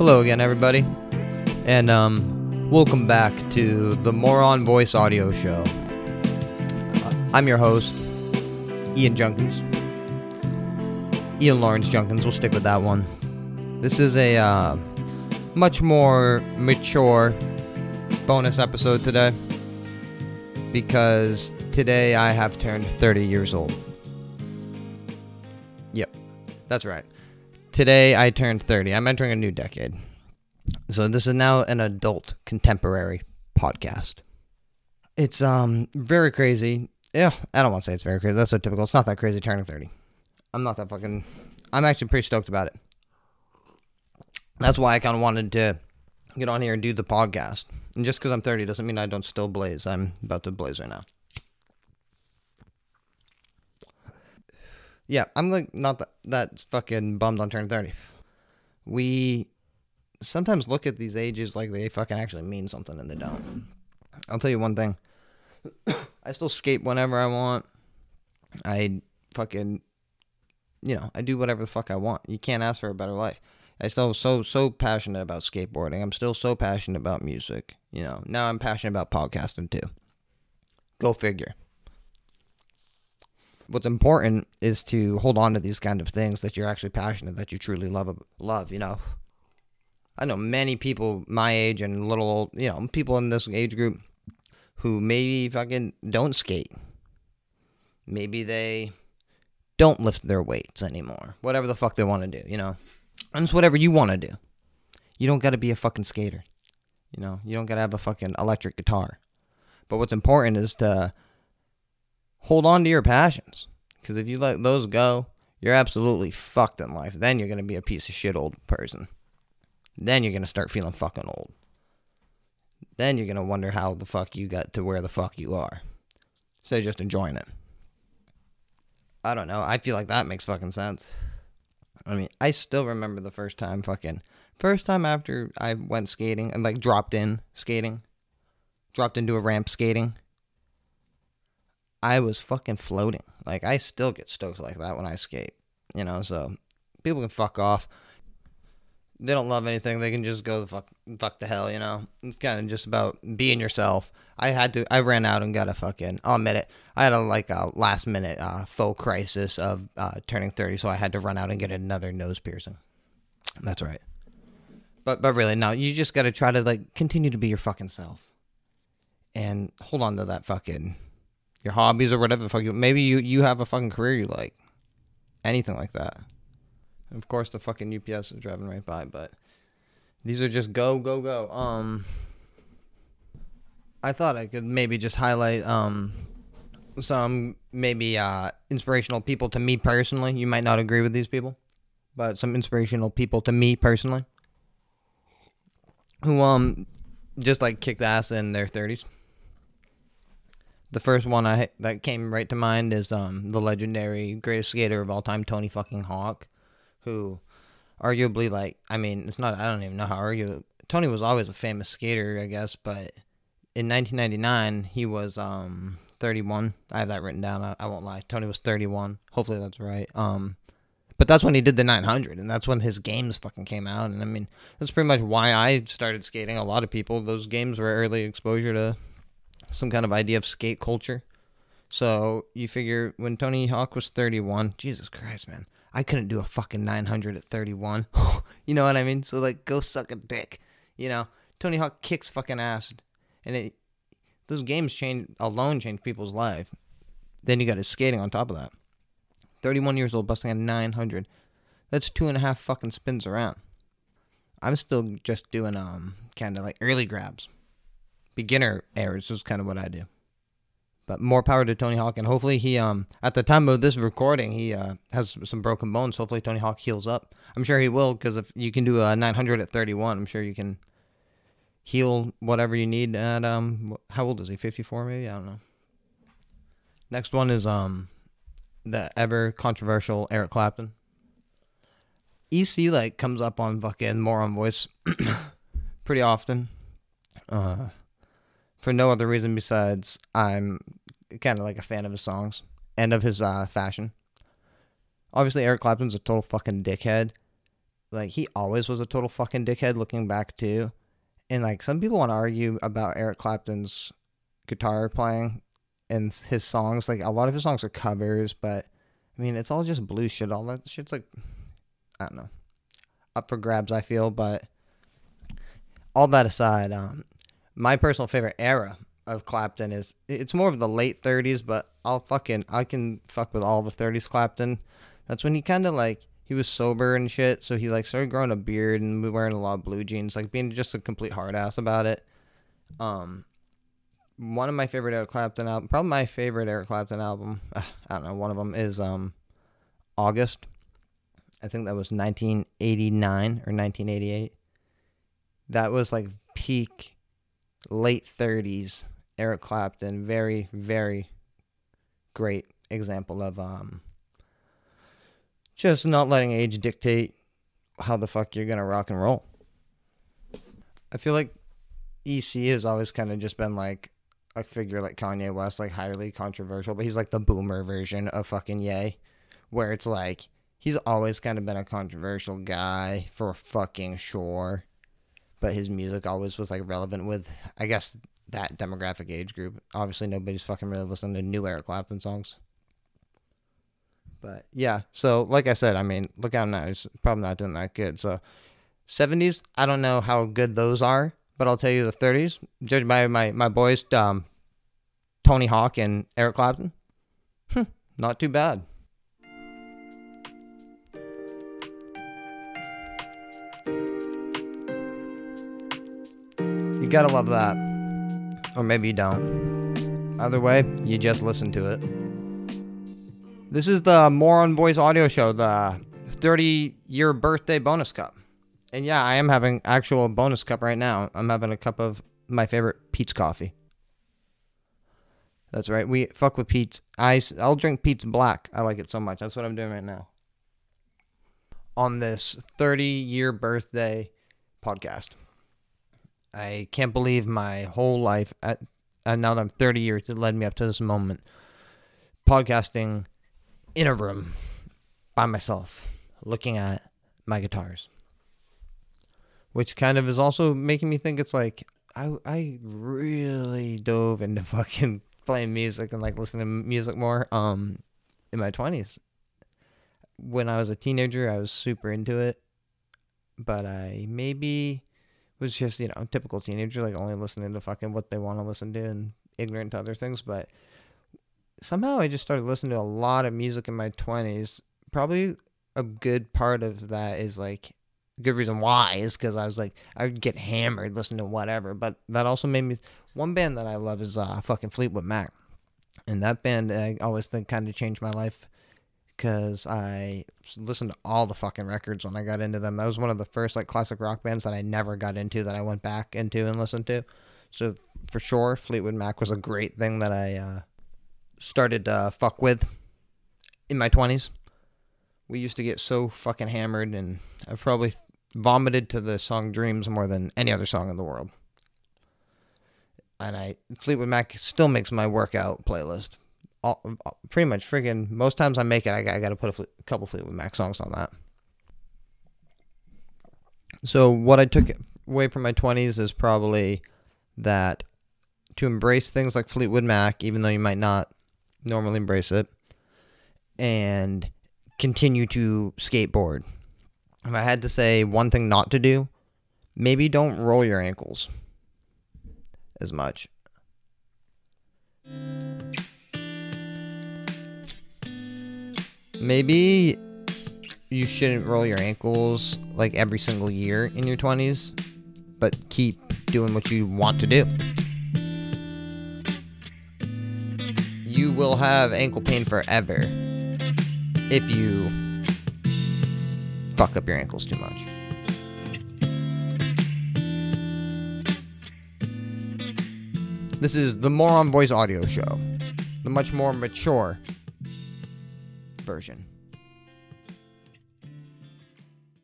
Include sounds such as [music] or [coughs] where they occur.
Hello again, everybody, and um, welcome back to the More On Voice Audio Show. Uh, I'm your host, Ian Junkins. Ian Lawrence Junkins. We'll stick with that one. This is a uh, much more mature bonus episode today because today I have turned 30 years old. Yep, that's right. Today I turned 30. I'm entering a new decade. So this is now an adult contemporary podcast. It's um very crazy. Yeah, I don't want to say it's very crazy. That's so typical. It's not that crazy turning 30. I'm not that fucking I'm actually pretty stoked about it. That's why I kind of wanted to get on here and do the podcast. And just because I'm 30 doesn't mean I don't still blaze. I'm about to blaze right now. Yeah, I'm like not that that fucking bummed on turning 30. We sometimes look at these ages like they fucking actually mean something and they don't. I'll tell you one thing. [coughs] I still skate whenever I want. I fucking you know, I do whatever the fuck I want. You can't ask for a better life. I still so so passionate about skateboarding. I'm still so passionate about music. You know, now I'm passionate about podcasting too. Go figure. What's important is to hold on to these kind of things that you're actually passionate, that you truly love. Love, you know. I know many people my age and little, you know, people in this age group who maybe fucking don't skate. Maybe they don't lift their weights anymore. Whatever the fuck they want to do, you know. And it's whatever you want to do. You don't got to be a fucking skater. You know, you don't got to have a fucking electric guitar. But what's important is to hold on to your passions. Because if you let those go, you're absolutely fucked in life. Then you're going to be a piece of shit old person. Then you're going to start feeling fucking old. Then you're going to wonder how the fuck you got to where the fuck you are. So just enjoying it. I don't know. I feel like that makes fucking sense. I mean, I still remember the first time fucking first time after I went skating and like dropped in skating. Dropped into a ramp skating. I was fucking floating. Like I still get stoked like that when I skate. You know, so people can fuck off. They don't love anything. They can just go the fuck fuck the hell, you know. It's kind of just about being yourself. I had to I ran out and got a fucking I'll admit it. I had a like a last minute uh, faux crisis of uh, turning 30, so I had to run out and get another nose piercing. That's right. But but really, no, you just got to try to like continue to be your fucking self. And hold on to that fucking your hobbies or whatever the fuck you maybe you you have a fucking career you like. Anything like that. Of course the fucking UPS is driving right by but these are just go go go. Um i thought i could maybe just highlight um some maybe uh inspirational people to me personally. You might not agree with these people but some inspirational people to me personally who um just like kicked ass in their 30s the first one I that came right to mind is um the legendary greatest skater of all time, Tony fucking Hawk, who arguably like I mean it's not I don't even know how argue Tony was always a famous skater I guess, but in 1999 he was um 31. I have that written down. I, I won't lie. Tony was 31. Hopefully that's right. Um, but that's when he did the 900, and that's when his games fucking came out. And I mean that's pretty much why I started skating. A lot of people those games were early exposure to some kind of idea of skate culture. So you figure when Tony Hawk was 31, Jesus Christ, man, I couldn't do a fucking 900 at 31. [laughs] you know what I mean? So like, go suck a dick. You know, Tony Hawk kicks fucking ass, and it those games change alone change people's life. Then you got his skating on top of that. 31 years old, busting a 900. That's two and a half fucking spins around. I'm still just doing um kind of like early grabs beginner errors is kind of what I do. But more power to Tony Hawk, and hopefully he um at the time of this recording he uh, has some broken bones. Hopefully Tony Hawk heals up. I'm sure he will because if you can do a 900 at 31, I'm sure you can heal whatever you need at um how old is he? 54 maybe I don't know. Next one is um the ever controversial Eric Clapton. EC like comes up on fucking More On Voice [coughs] pretty often. Uh for no other reason besides I'm kind of like a fan of his songs and of his uh, fashion. Obviously, Eric Clapton's a total fucking dickhead, like he always was a total fucking dickhead looking back too. And like some people want to argue about Eric Clapton's guitar playing and his songs. Like a lot of his songs are covers, but I mean it's all just blue shit. All that shit's like I don't know. Up for grabs I feel, but all that aside, um my personal favorite era of Clapton is it's more of the late 30s, but I'll fucking I can fuck with all the 30s Clapton. That's when he kind of like he was sober and shit, so he like started growing a beard and wearing a lot of blue jeans, like being just a complete hard ass about it. Um, one of my favorite Eric Clapton album, probably my favorite Eric Clapton album. Uh, [sighs] I don't know, one of them is um, August. I think that was 1989 or 1988. That was like peak late 30s Eric Clapton. Very, very great example of um just not letting age dictate how the fuck you're gonna rock and roll. I feel like EC has always kind of just been like a figure like Kanye West, like highly controversial, but he's like the boomer version of fucking Ye, where it's like he's always kind of been a controversial guy for fucking sure, but his music always was like relevant with, I guess, that demographic age group. Obviously, nobody's fucking really listening to new Eric Clapton songs. But yeah, so like I said, I mean, look out now. He's probably not doing that good. So 70s, I don't know how good those are, but I'll tell you the 30s, judged by my, my boys, um, Tony Hawk and Eric Clapton, hmm, not too bad. Gotta love that. Or maybe you don't. Either way, you just listen to it. This is the Moron Boys audio show, the 30 year birthday bonus cup. And yeah, I am having actual bonus cup right now. I'm having a cup of my favorite Peet's coffee. That's right. We fuck with Peet's. I, I'll drink Peet's black. I like it so much. That's what I'm doing right now. On this 30 year birthday podcast. I can't believe my whole life, at, and now that I'm 30 years, it led me up to this moment. Podcasting in a room by myself looking at my guitars. Which kind of is also making me think it's like I I really dove into [laughs] fucking playing music and like listening to music more um in my 20s. When I was a teenager, I was super into it, but I maybe was just, you know, typical teenager like only listening to fucking what they want to listen to and ignorant to other things, but somehow I just started listening to a lot of music in my 20s. Probably a good part of that is like good reason why is because I was like I would get hammered listening to whatever, but that also made me one band that I love is uh fucking Fleetwood Mac, and that band I always think kind of changed my life because I listened to all the fucking records when I got into them. That was one of the first like classic rock bands that I never got into that I went back into and listened to. So for sure, Fleetwood Mac was a great thing that I uh, started to fuck with in my 20s. We used to get so fucking hammered, and I've probably vomited to the song Dreams more than any other song in the world. And I Fleetwood Mac still makes my workout playlist. All, pretty much friggin' most times I make it, I, I got to put a fle- couple Fleetwood Mac songs on that. So what I took away from my 20s is probably that to embrace things like Fleetwood Mac, even though you might not normally embrace it, and continue to skateboard. If I had to say one thing not to do, maybe don't roll your ankles as much. Maybe you shouldn't roll your ankles like every single year in your 20s, but keep doing what you want to do. you will have ankle pain forever if you fuck up your ankles too much. This is the Moron Boys audio show, the much more mature version.